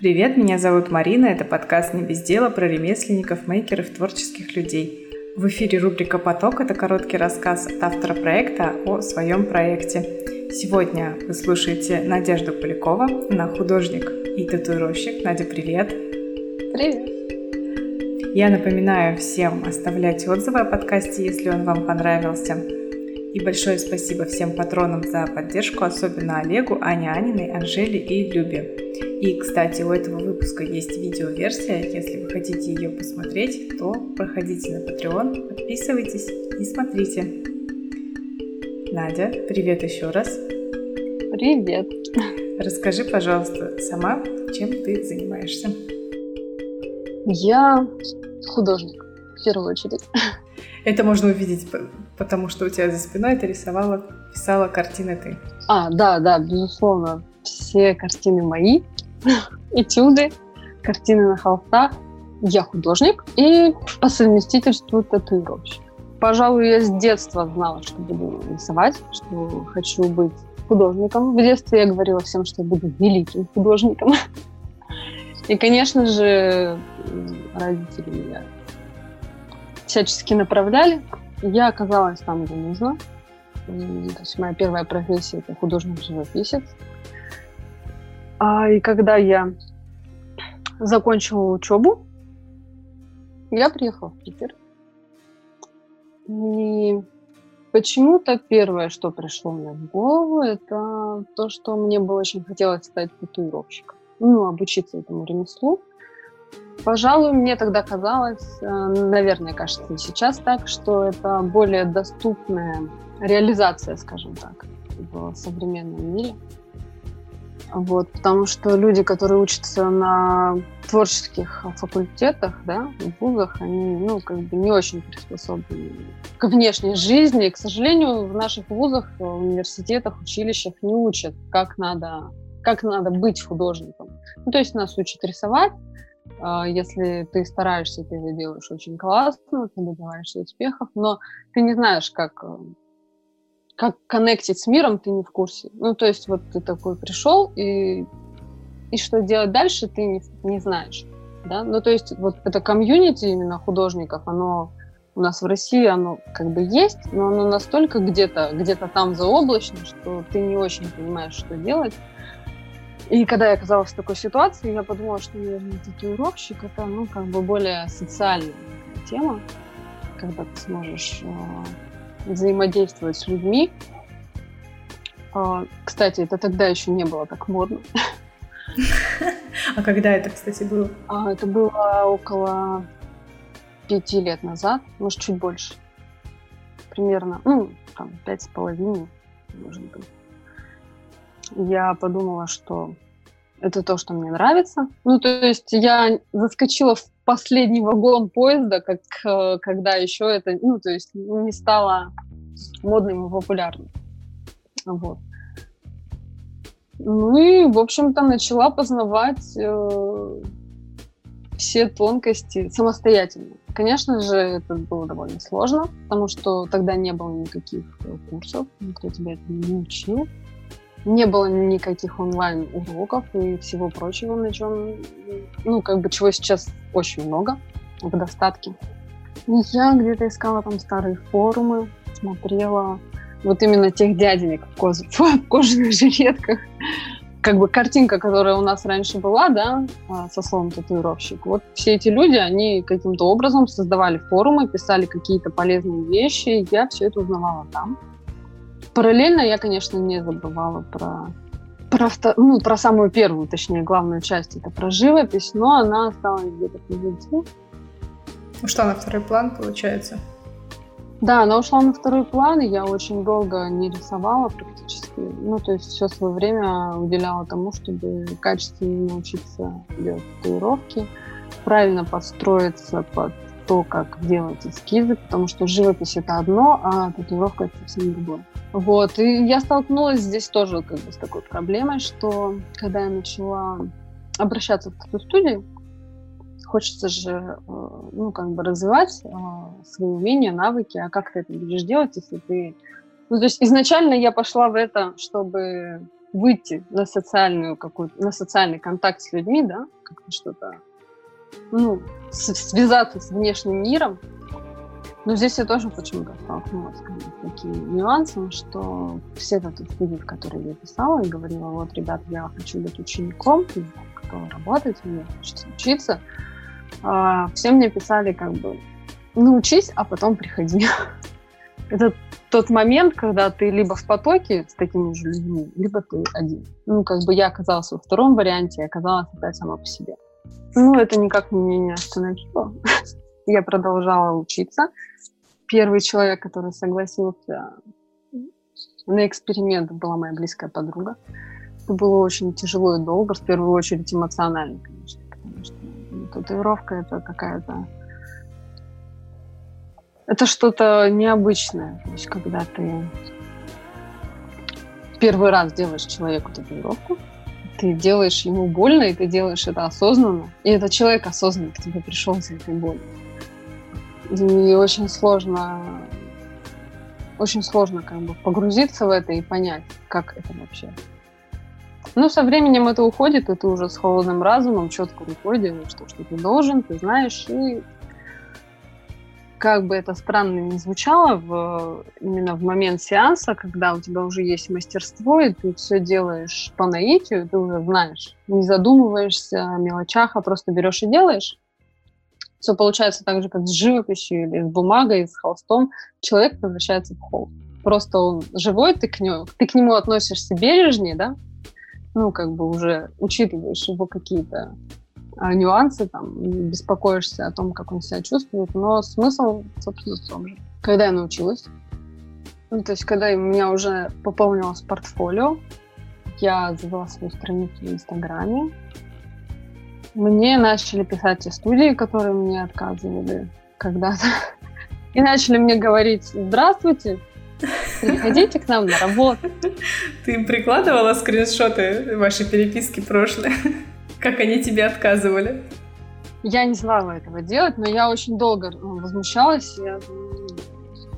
Привет, меня зовут Марина, это подкаст «Не без дела» про ремесленников, мейкеров, творческих людей. В эфире рубрика «Поток» — это короткий рассказ от автора проекта о своем проекте. Сегодня вы слушаете Надежду Полякова, она художник и татуировщик. Надя, привет! Привет! Я напоминаю всем оставлять отзывы о подкасте, если он вам понравился. И большое спасибо всем патронам за поддержку, особенно Олегу, Ане Аниной, Анжеле и Любе. И, кстати, у этого выпуска есть видеоверсия. Если вы хотите ее посмотреть, то проходите на Patreon, подписывайтесь и смотрите. Надя, привет еще раз. Привет. Расскажи, пожалуйста, сама, чем ты занимаешься? Я художник, в первую очередь. Это можно увидеть, потому что у тебя за спиной ты рисовала, писала картины ты. А, да, да, безусловно. Все картины мои, этюды, картины на холстах. Я художник и по совместительству татуировщик. Пожалуй, я с детства знала, что буду рисовать, что хочу быть художником. В детстве я говорила всем, что я буду великим художником. И, конечно же, родители меня всячески направляли. Я оказалась там, где нужно. То есть моя первая профессия – это художник-живописец. А, и когда я закончила учебу, я приехала в Питер. И почему-то первое, что пришло мне в голову, это то, что мне бы очень хотелось стать татуировщиком. Ну, обучиться этому ремеслу. Пожалуй, мне тогда казалось, э, наверное, кажется сейчас так, что это более доступная реализация, скажем так, в современном мире. Вот, потому что люди, которые учатся на творческих факультетах, да, в вузах, они, ну, как бы не очень приспособлены к внешней жизни. И, к сожалению, в наших вузах, университетах, училищах не учат, как надо, как надо быть художником. Ну, то есть нас учат рисовать, если ты стараешься, ты это делаешь очень классно, ты добиваешься успехов, но ты не знаешь, как, э, как коннектить с миром, ты не в курсе. Ну, то есть вот ты такой пришел, и, и что делать дальше, ты не, не знаешь. Да? Ну, то есть вот это комьюнити именно художников, оно у нас в России оно как бы есть, но оно настолько где-то где там заоблачно, что ты не очень понимаешь, что делать. И когда я оказалась в такой ситуации, я подумала, что, наверное, татуировщик — это, ну, как бы более социальная тема, когда ты сможешь э, взаимодействовать с людьми. Э, кстати, это тогда еще не было так модно. А когда это, кстати, было? А, это было около пяти лет назад, может, чуть больше. Примерно, ну, там, пять с половиной, может быть я подумала, что это то, что мне нравится. Ну, то есть я заскочила в последний вагон поезда, как э, когда еще это, ну, то есть не стало модным и популярным. Вот. Ну и, в общем-то, начала познавать э, все тонкости самостоятельно. Конечно же, это было довольно сложно, потому что тогда не было никаких курсов, никто тебя это не учил не было никаких онлайн-уроков и всего прочего, на чем, ну, как бы, чего сейчас очень много в достатке. Я где-то искала там старые форумы, смотрела вот именно тех дяденек в, коз... в кожаных жилетках. Как бы картинка, которая у нас раньше была, да, а, со словом татуировщик. Вот все эти люди, они каким-то образом создавали форумы, писали какие-то полезные вещи. Я все это узнавала там. Параллельно я, конечно, не забывала про про, ну, про самую первую, точнее, главную часть, это про живопись, но она осталась где-то позади. Ушла на второй план, получается? Да, она ушла на второй план, и я очень долго не рисовала практически. Ну, то есть все свое время уделяла тому, чтобы качественно научиться делать татуировки, правильно подстроиться под то, как делать эскизы, потому что живопись это одно, а татуировка это совсем другое. Вот, и я столкнулась здесь тоже как бы с такой проблемой, что когда я начала обращаться в тату-студию, хочется же, э, ну, как бы развивать э, свои умения, навыки, а как ты это будешь делать, если ты... Ну, то есть изначально я пошла в это, чтобы выйти на социальную какую на социальный контакт с людьми, да, как-то что-то, ну, связаться с внешним миром. Но здесь я тоже почему-то столкнулась с таким нюансом, что все вот люди, в которые я писала и говорила, вот, ребят, я хочу быть учеником, кто работать, мне хочется учиться, а, все мне писали как бы, ну, учись, а потом приходи. Это тот момент, когда ты либо в потоке с такими же людьми, либо ты один. Ну, как бы я оказалась во втором варианте, оказалась опять сама по себе. Ну, это никак меня не остановило. я продолжала учиться. Первый человек, который согласился на эксперимент, была моя близкая подруга. Это было очень тяжело и долго, в первую очередь эмоционально, конечно, потому что татуировка это какая-то это что-то необычное. То есть, когда ты первый раз делаешь человеку татуировку, ты делаешь ему больно, и ты делаешь это осознанно. И этот человек осознанно к тебе пришел за этой болью. И очень сложно, очень сложно как бы погрузиться в это и понять, как это вообще. Ну, со временем это уходит, и ты уже с холодным разумом четко рукой делаешь то, что ты должен, ты знаешь, и как бы это странно ни звучало, в, именно в момент сеанса, когда у тебя уже есть мастерство, и ты все делаешь по наитию, ты уже знаешь, не задумываешься о мелочах, а просто берешь и делаешь. Все получается так же, как с живописью или с бумагой, с холстом. Человек превращается в холст. Просто он живой, ты к нему, ты к нему относишься бережнее, да? Ну, как бы уже учитываешь его какие-то нюансы, там, беспокоишься о том, как он себя чувствует, но смысл, собственно, в том же. Когда я научилась, ну, то есть когда у меня уже пополнилось портфолио, я завела свою страницу в Инстаграме, мне начали писать те студии, которые мне отказывали когда-то, и начали мне говорить «Здравствуйте, приходите к нам на работу». Ты им прикладывала скриншоты вашей переписки прошлой? Как они тебе отказывали? Я не знала этого делать, но я очень долго ну, возмущалась. Я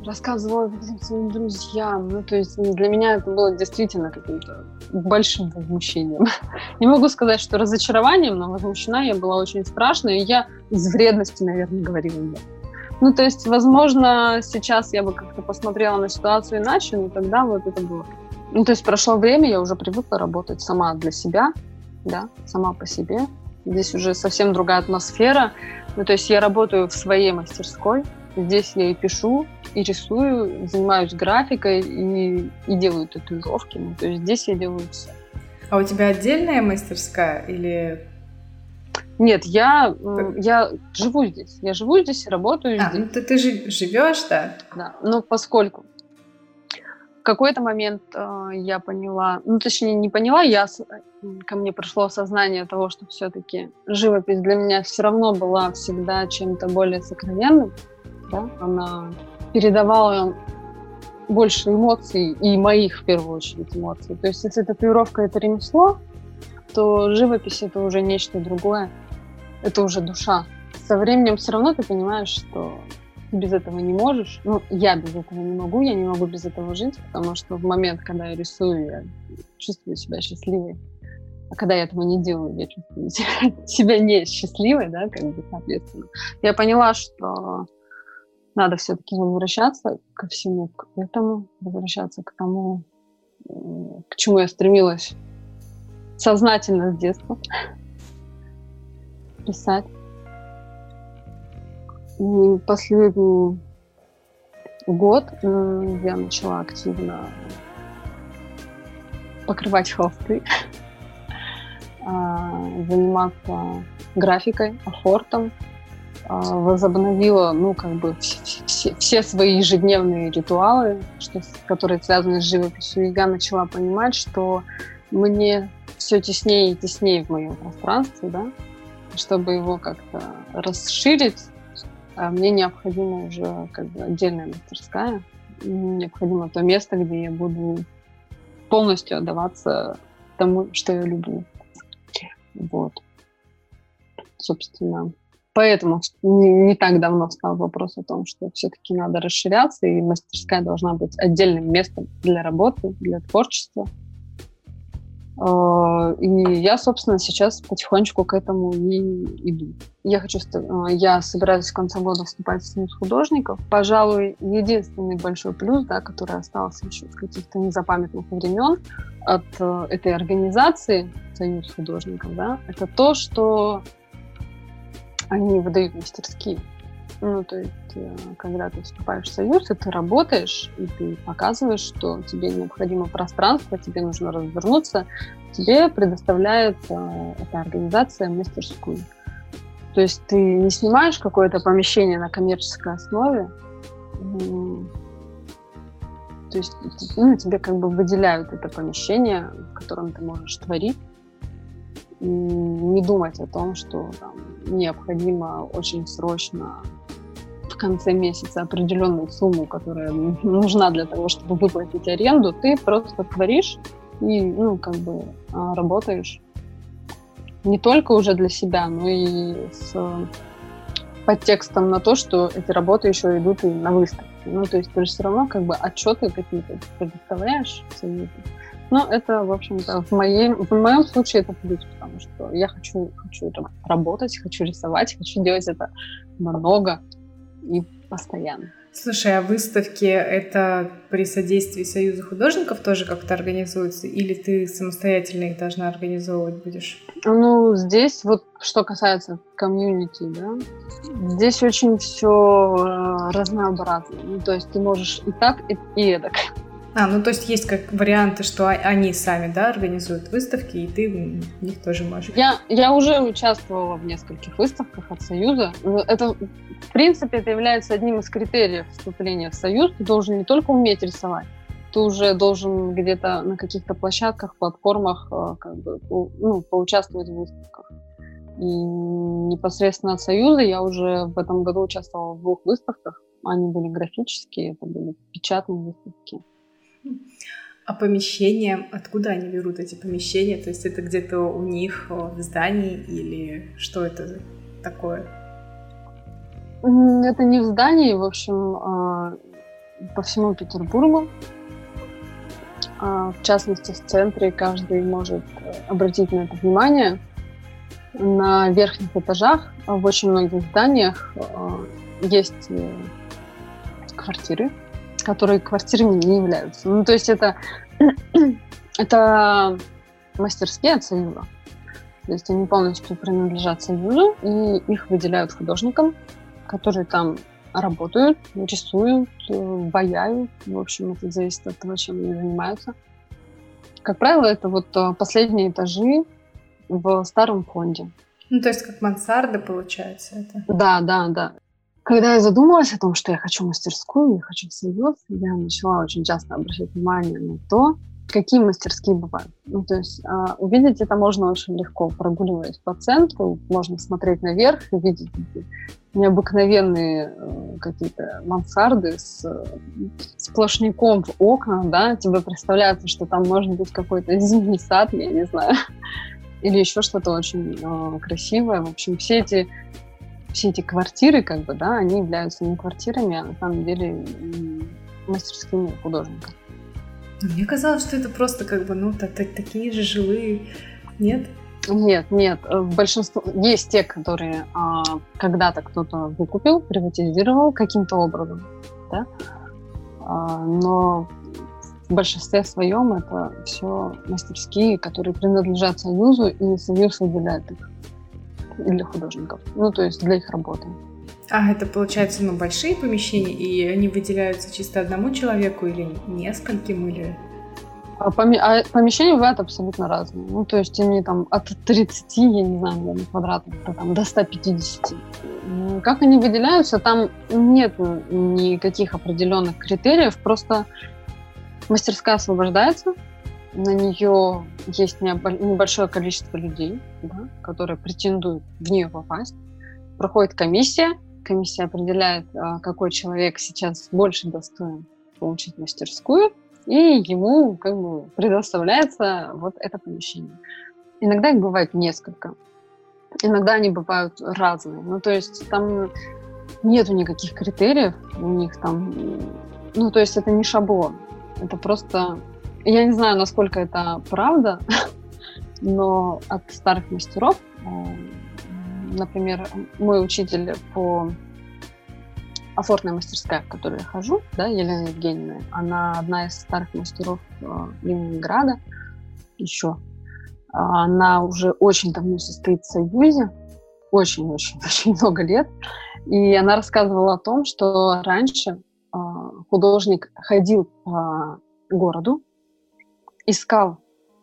рассказывала своим друзьям. Ну, то есть для меня это было действительно каким-то большим возмущением. Не могу сказать, что разочарованием, но возмущена я была очень страшно, и я из вредности, наверное, говорила нет. Ну, то есть, возможно, сейчас я бы как-то посмотрела на ситуацию иначе, но тогда вот это было. Ну, то есть прошло время, я уже привыкла работать сама для себя, да, сама по себе. Здесь уже совсем другая атмосфера. Ну, то есть я работаю в своей мастерской. Здесь я и пишу, и рисую, занимаюсь графикой и, и делаю татуировки. Ну, то есть здесь я делаю все. А у тебя отдельная мастерская или нет, я, я живу здесь. Я живу здесь и работаю а, здесь. Ну, ты, ты живешь, да? Да. Но поскольку в какой-то момент э, я поняла, ну точнее не поняла, я ко мне пришло осознание того, что все-таки живопись для меня все равно была всегда чем-то более сокровенным, да? она передавала больше эмоций и моих в первую очередь эмоций. То есть если татуировка это ремесло, то живопись это уже нечто другое, это уже душа. Со временем все равно ты понимаешь, что без этого не можешь. Ну, я без этого не могу, я не могу без этого жить, потому что в момент, когда я рисую, я чувствую себя счастливой. А когда я этого не делаю, я чувствую себя не счастливой, да, как бы, соответственно. Я поняла, что надо все-таки возвращаться ко всему к этому, возвращаться к тому, к чему я стремилась сознательно с детства. Писать. Последний год я начала активно покрывать холсты, а, заниматься графикой, афортом, а, возобновила, ну, как бы все, все свои ежедневные ритуалы, что, которые связаны с живописью. И я начала понимать, что мне все теснее и теснее в моем пространстве, да, чтобы его как-то расширить, мне необходима уже как бы отдельная мастерская. Необходимо то место, где я буду полностью отдаваться тому, что я люблю. Вот. Собственно, поэтому не, не так давно стал вопрос о том, что все-таки надо расширяться, и мастерская должна быть отдельным местом для работы, для творчества. Э, и я, собственно, сейчас потихонечку к этому и иду. Я хочу, э, я собираюсь в конце года вступать в Союз художников. Пожалуй, единственный большой плюс, да, который остался еще с каких-то незапамятных времен от э, этой организации Союз художников, да, это то, что они выдают мастерские. Ну, то есть, э, когда ты вступаешь в союз, и ты работаешь, и ты показываешь, что тебе необходимо пространство, тебе нужно развернуться, тебе предоставляет э, эта организация мастерскую. То есть ты не снимаешь какое-то помещение на коммерческой основе, то есть ну, тебе как бы выделяют это помещение, в котором ты можешь творить, и не думать о том, что там, необходимо очень срочно конце месяца определенную сумму, которая нужна для того, чтобы выплатить аренду, ты просто творишь и, ну, как бы а, работаешь не только уже для себя, но и с подтекстом на то, что эти работы еще идут и на выставки. Ну, то есть ты же все равно как бы отчеты какие-то предоставляешь союзу. Но это, в общем-то, в, моей, в моем случае это плюс, потому что я хочу, хочу работать, хочу рисовать, хочу делать это много и постоянно. Слушай, а выставки это при содействии Союза художников тоже как-то организуются, или ты самостоятельно их должна организовывать будешь? Ну, здесь вот что касается комьюнити, да, здесь очень все э, разнообразно. Ну, то есть ты можешь и так, и, и эдак. А, ну то есть есть как варианты, что они сами, да, организуют выставки, и ты в них тоже можешь. Я, я уже участвовала в нескольких выставках от Союза. Это, в принципе, это является одним из критериев вступления в Союз. Ты должен не только уметь рисовать, ты уже должен где-то на каких-то площадках, платформах э, как бы, ну, поучаствовать в выставках. И непосредственно от Союза я уже в этом году участвовала в двух выставках. Они были графические, это были печатные выставки. А помещения, откуда они берут эти помещения? То есть это где-то у них в здании или что это такое? Это не в здании, в общем, а, по всему Петербургу. А, в частности, в центре каждый может обратить на это внимание. На верхних этажах в очень многих зданиях а, есть э, квартиры, которые квартирами не являются. Ну, то есть это, это мастерские от Союза. То есть они полностью принадлежат Союзу, и их выделяют художникам, которые там работают, рисуют, ваяют. В общем, это зависит от того, чем они занимаются. Как правило, это вот э, последние этажи в старом фонде. Ну, то есть как мансарда получается это? Да, да, да. Когда я задумалась о том, что я хочу мастерскую, я хочу союз, я начала очень часто обращать внимание на то, какие мастерские бывают. Ну, то есть э, увидеть это можно очень легко, прогуливаясь по центру, можно смотреть наверх и видеть необыкновенные э, какие-то мансарды с э, сплошняком в окна, да, тебе представляется, что там может быть какой-то зимний сад, я не знаю, или еще что-то очень э, красивое. В общем, все эти все эти квартиры, как бы, да, они являются не квартирами, а на самом деле мастерскими художника. Мне казалось, что это просто как бы, ну, так, так, такие же жилые, нет? Нет, нет. Э, большинство есть те, которые а, когда-то кто-то выкупил, приватизировал каким-то образом, да. А, но в большинстве своем это все мастерские, которые принадлежат Союзу, и Союз выделяет их для художников. Ну, то есть для их работы. А это, получается, ну, большие помещения, и они выделяются чисто одному человеку или нескольким, или... А, а помещения бывают абсолютно разные. Ну, то есть они там от 30, я не знаю, квадратных, там, до 150. Как они выделяются, там нет никаких определенных критериев, просто мастерская освобождается, на нее есть небольшое количество людей, да, которые претендуют в нее попасть. Проходит комиссия, комиссия определяет, а, какой человек сейчас больше достоин получить мастерскую, и ему как бы предоставляется вот это помещение. Иногда их бывает несколько, иногда они бывают разные. Ну, то есть там нету никаких критериев у них там, ну, то есть это не шаблон, это просто я не знаю, насколько это правда, но от старых мастеров, например, мой учитель по афортная мастерская, в которую я хожу, да, Елена Евгеньевна, она одна из старых мастеров Ленинграда еще. Она уже очень давно состоит в Союзе, очень-очень-очень много лет. И она рассказывала о том, что раньше э, художник ходил по городу, искал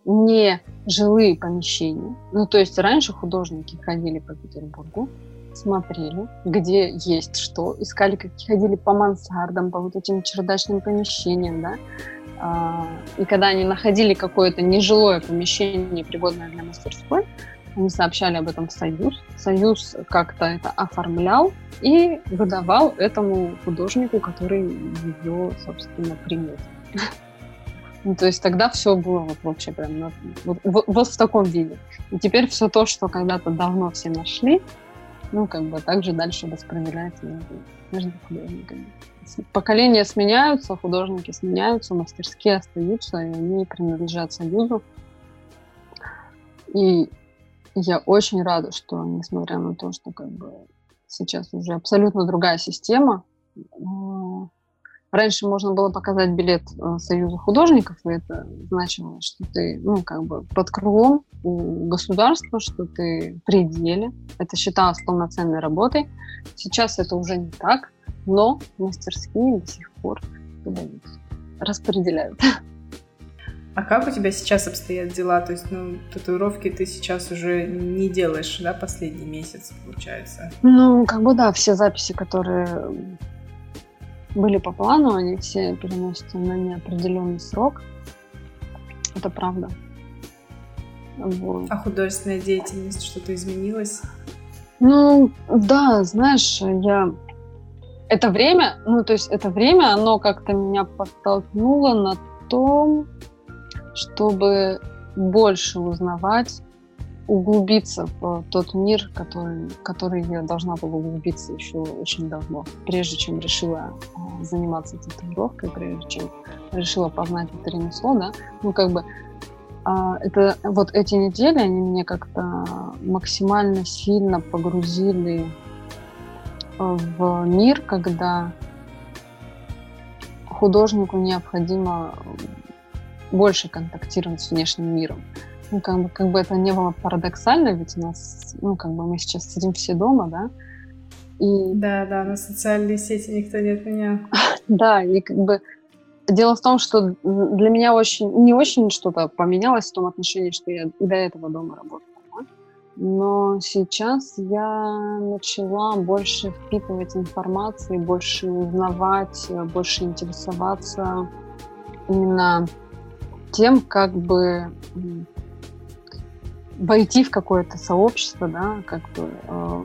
не жилые помещения. Ну, то есть раньше художники ходили по Петербургу, смотрели, где есть что, искали, как ходили по мансардам, по вот этим чердачным помещениям, да. А, и когда они находили какое-то нежилое помещение, пригодное для мастерской, они сообщали об этом в Союз. Союз как-то это оформлял и выдавал этому художнику, который ее, собственно, принял. Ну, то есть тогда все было вот вообще прям на, вот, вот, в таком виде. И теперь все то, что когда-то давно все нашли, ну, как бы также дальше распределяется между, между художниками. Поколения сменяются, художники сменяются, мастерские остаются, и они принадлежат Союзу. И я очень рада, что, несмотря на то, что как бы сейчас уже абсолютно другая система, раньше можно было показать билет э, Союза художников, и это значило, что ты, ну, как бы под крылом у государства, что ты при деле. Это считалось полноценной работой. Сейчас это уже не так, но мастерские до сих пор распределяют. А как у тебя сейчас обстоят дела? То есть, ну, татуировки ты сейчас уже не делаешь, да, последний месяц, получается? Ну, как бы да, все записи, которые были по плану, они все переносятся на неопределенный срок. Это правда. Вот. А художественная деятельность что-то изменилась? Ну, да, знаешь, я... Это время, ну, то есть это время, оно как-то меня подтолкнуло на том, чтобы больше узнавать, углубиться в тот мир, который, который я должна была углубиться еще очень давно, прежде чем решила а, заниматься татуировкой, прежде чем решила познать это ремесло, да, ну как бы а, это вот эти недели они меня как-то максимально сильно погрузили в мир, когда художнику необходимо больше контактировать с внешним миром. Ну, как бы, как бы это не было парадоксально, ведь у нас, ну, как бы мы сейчас сидим все дома, да, и... Да, да, на социальные сети никто не отменял. да, и как бы дело в том, что для меня очень, не очень что-то поменялось в том отношении, что я до этого дома работала. Да? Но сейчас я начала больше впитывать информации, больше узнавать, больше интересоваться именно тем, как бы войти в какое-то сообщество, да, как бы э,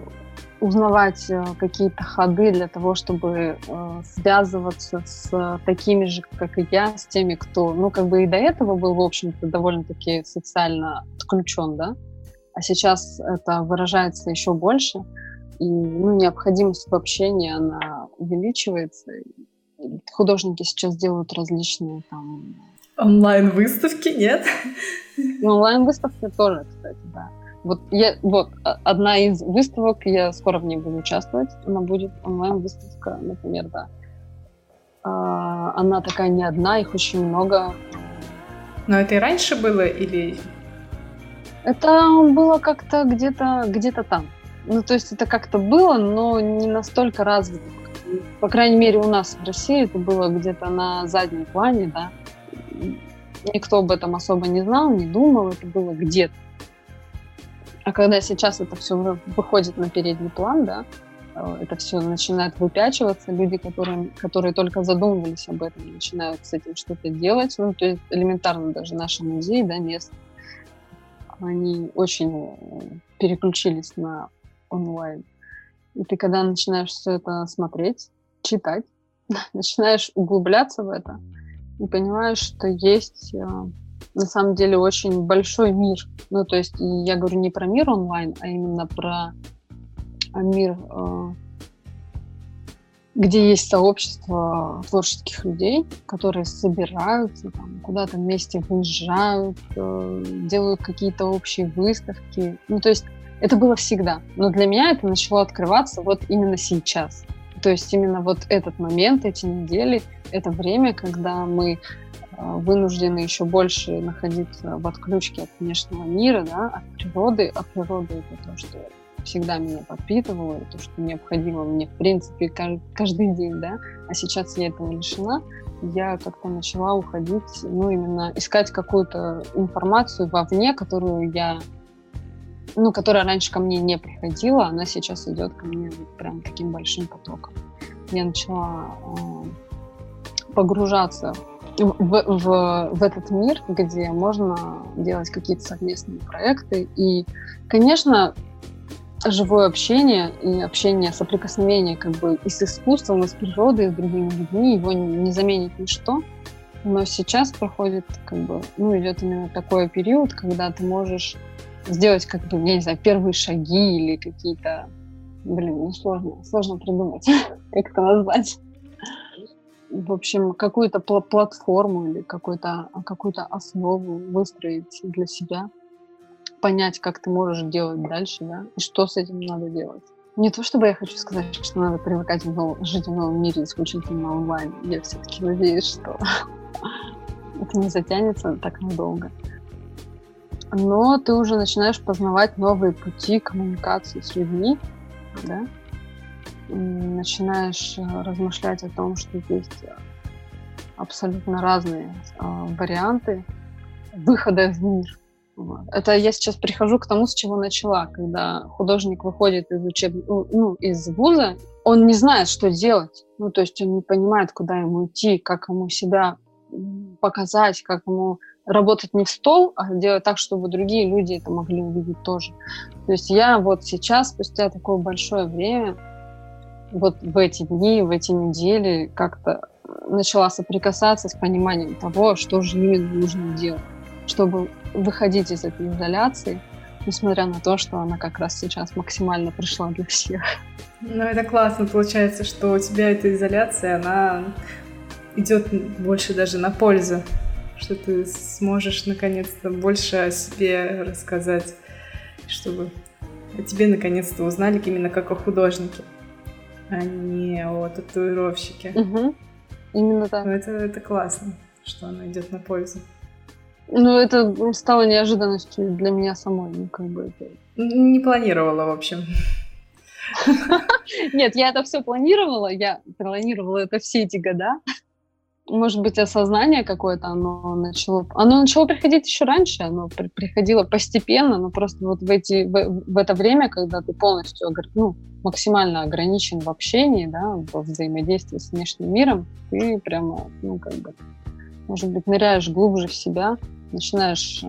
узнавать э, какие-то ходы для того, чтобы э, связываться с такими же, как и я, с теми, кто, ну, как бы и до этого был, в общем-то, довольно-таки социально отключен, да, а сейчас это выражается еще больше, и ну, необходимость в общении, она увеличивается. Художники сейчас делают различные там Онлайн-выставки, нет? Ну, онлайн-выставки тоже, кстати, да. Вот, я, вот одна из выставок, я скоро в ней буду участвовать, она будет онлайн-выставка, например, да. А, она такая не одна, их очень много. Но это и раньше было или... Это было как-то где-то где там. Ну, то есть это как-то было, но не настолько развито. По крайней мере, у нас в России это было где-то на заднем плане, да никто об этом особо не знал, не думал, это было где-то. А когда сейчас это все выходит на передний план, да, э, это все начинает выпячиваться, люди, которые, которые только задумывались об этом, начинают с этим что-то делать. Ну, то есть элементарно даже наши музеи, да, мест, они очень э, переключились на онлайн. И ты когда начинаешь все это смотреть, читать, начинаешь углубляться в это, понимаешь, что есть э, на самом деле очень большой мир. Ну, то есть я говорю не про мир онлайн, а именно про а, мир э, где есть сообщество творческих людей, которые собираются, там, куда-то вместе выезжают, э, делают какие-то общие выставки. Ну, то есть это было всегда. Но для меня это начало открываться вот именно сейчас. То есть именно вот этот момент, эти недели, это время, когда мы э, вынуждены еще больше находиться в отключке от внешнего мира, да, от природы. А природа — это то, что всегда меня подпитывало, то, что необходимо мне, в принципе, каждый день, да, а сейчас я этого лишена, я как-то начала уходить, ну, именно искать какую-то информацию вовне, которую я, ну, которая раньше ко мне не приходила, она сейчас идет ко мне прям таким большим потоком. Я начала э, погружаться в, в, в этот мир, где можно делать какие-то совместные проекты. И, конечно, живое общение и общение, соприкосновение как бы и с искусством, и с природой, и с другими людьми, его не, не заменит ничто. Но сейчас проходит, как бы, ну, идет именно такой период, когда ты можешь сделать, как бы, я не знаю, первые шаги или какие-то, блин, ну, сложно, сложно придумать, как это назвать. В общем, какую-то пл- платформу или какую-то какую-то основу выстроить для себя понять, как ты можешь делать дальше, да, и что с этим надо делать. Не то чтобы я хочу сказать, что надо привыкать в нов... жить в новом мире исключительно онлайн. Я все-таки надеюсь, что это не затянется так надолго. Но ты уже начинаешь познавать новые пути коммуникации с людьми, да, начинаешь э, размышлять о том, что есть абсолютно разные э, варианты выхода в мир. Это я сейчас прихожу к тому, с чего начала, когда художник выходит из учеб... ну, ну, из вуза, он не знает, что делать. Ну, то есть он не понимает, куда ему идти, как ему себя показать, как ему работать не в стол, а делать так, чтобы другие люди это могли увидеть тоже. То есть я вот сейчас, спустя такое большое время, вот в эти дни, в эти недели как-то начала соприкасаться с пониманием того, что же именно нужно делать, чтобы выходить из этой изоляции, несмотря на то, что она как раз сейчас максимально пришла для всех. Ну, это классно. Получается, что у тебя эта изоляция, она идет больше даже на пользу, что ты сможешь наконец-то больше о себе рассказать, чтобы о тебе наконец-то узнали именно как о художнике, а не о татуировщике. Угу. Именно так. Ну, это, это классно, что она идет на пользу. Ну, это стало неожиданностью для меня самой, ну, как бы. Не планировала, в общем. Нет, я это все планировала, я планировала это все эти года. Может быть, осознание какое-то, оно начало... Оно начало приходить еще раньше, оно при, приходило постепенно, но просто вот в, эти, в, в это время, когда ты полностью ну, максимально ограничен в общении, да, в взаимодействии с внешним миром, ты прямо, ну, как бы, может быть, ныряешь глубже в себя, начинаешь э,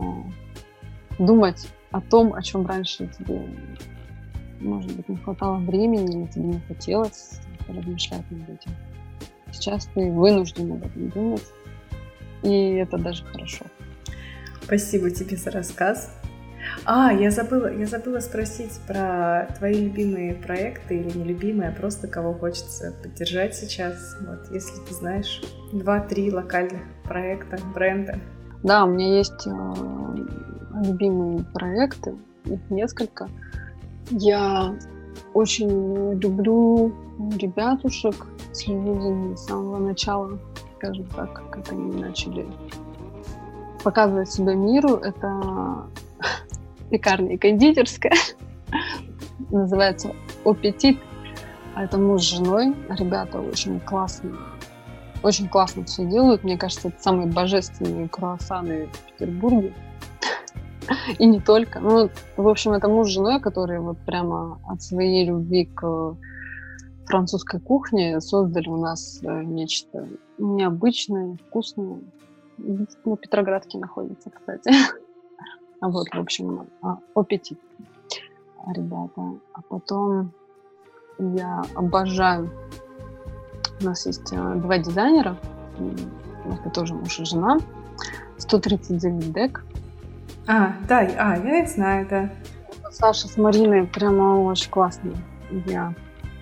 думать о том, о чем раньше тебе, может быть, не хватало времени или тебе не хотелось размышлять над этим. Сейчас ты вынужден об этом думать, и это даже хорошо. Спасибо тебе за рассказ. А, я забыла, я забыла спросить про твои любимые проекты или нелюбимые, а просто кого хочется поддержать сейчас. Вот, если ты знаешь два-три локальных проекта, бренда. Да, у меня есть э, любимые проекты, их несколько. Я очень люблю ребятушек, ними с самого начала, скажем так, как они начали показывать себя миру. Это пекарня и кондитерская. Называется «Аппетит». Это муж с женой. Ребята очень классные. Очень классно все делают. Мне кажется, это самые божественные круассаны в Петербурге. И не только. Ну, в общем, это муж с женой, которые вот прямо от своей любви к французской кухне создали у нас э, нечто необычное, вкусное. На Петроградке находится, кстати. А вот, в общем, а, аппетит, ребята. А потом я обожаю. У нас есть а, два дизайнера. Это тоже муж и жена. 139 дек. А, да, а, я их знаю, да. Саша с Мариной прямо очень классные. Я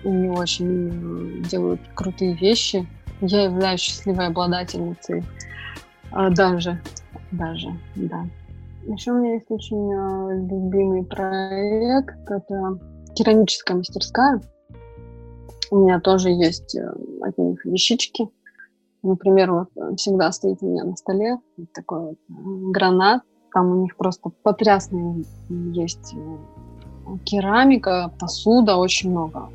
они очень делают крутые вещи. Я являюсь счастливой обладательницей а, даже, даже, да. Еще у меня есть очень а, любимый проект, это керамическая мастерская. У меня тоже есть э, от них вещички. Например, вот всегда стоит у меня на столе такой вот э, гранат. Там у них просто потрясные есть э, керамика, посуда, очень много.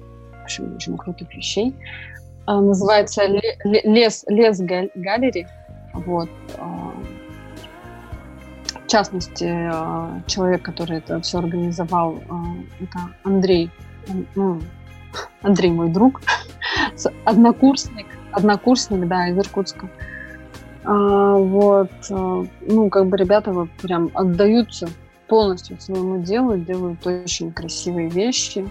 Общем, очень крутых вещей. Называется лес, лес галери. Вот. В частности, человек, который это все организовал, это Андрей ну, Андрей мой друг, однокурсник, однокурсник, да, из Иркутска. А, вот, а, ну, как бы ребята вот прям отдаются полностью своему делу, делают очень красивые вещи,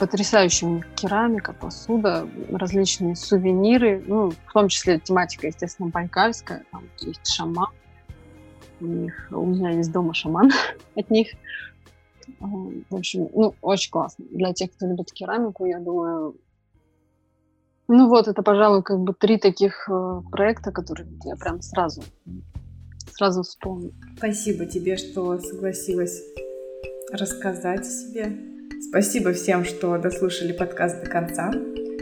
потрясающая керамика, посуда, различные сувениры, ну, в том числе тематика, естественно, байкальская, там есть шаман, у них, у меня есть дома шаман от них, в общем, ну, очень классно. Для тех, кто любит керамику, я думаю... Ну вот, это, пожалуй, как бы три таких э, проекта, которые я прям сразу, сразу вспомню. Спасибо тебе, что согласилась рассказать о себе. Спасибо всем, что дослушали подкаст до конца.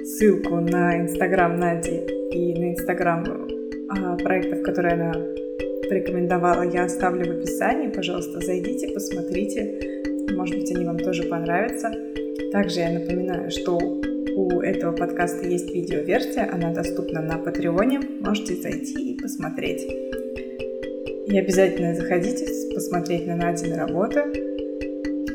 Ссылку на инстаграм Нади и на инстаграм а, проектов, которые она порекомендовала, я оставлю в описании. Пожалуйста, зайдите, посмотрите. Может быть, они вам тоже понравятся. Также я напоминаю, что у этого подкаста есть видеоверсия, она доступна на Патреоне. Можете зайти и посмотреть. И обязательно заходите посмотреть на Надины работы,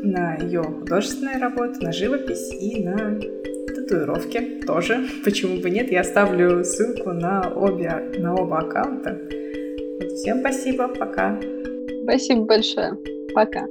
на ее художественные работы, на живопись и на татуировки тоже. Почему бы нет? Я оставлю ссылку на обе, на оба аккаунта. Всем спасибо, пока. Спасибо большое. Пока.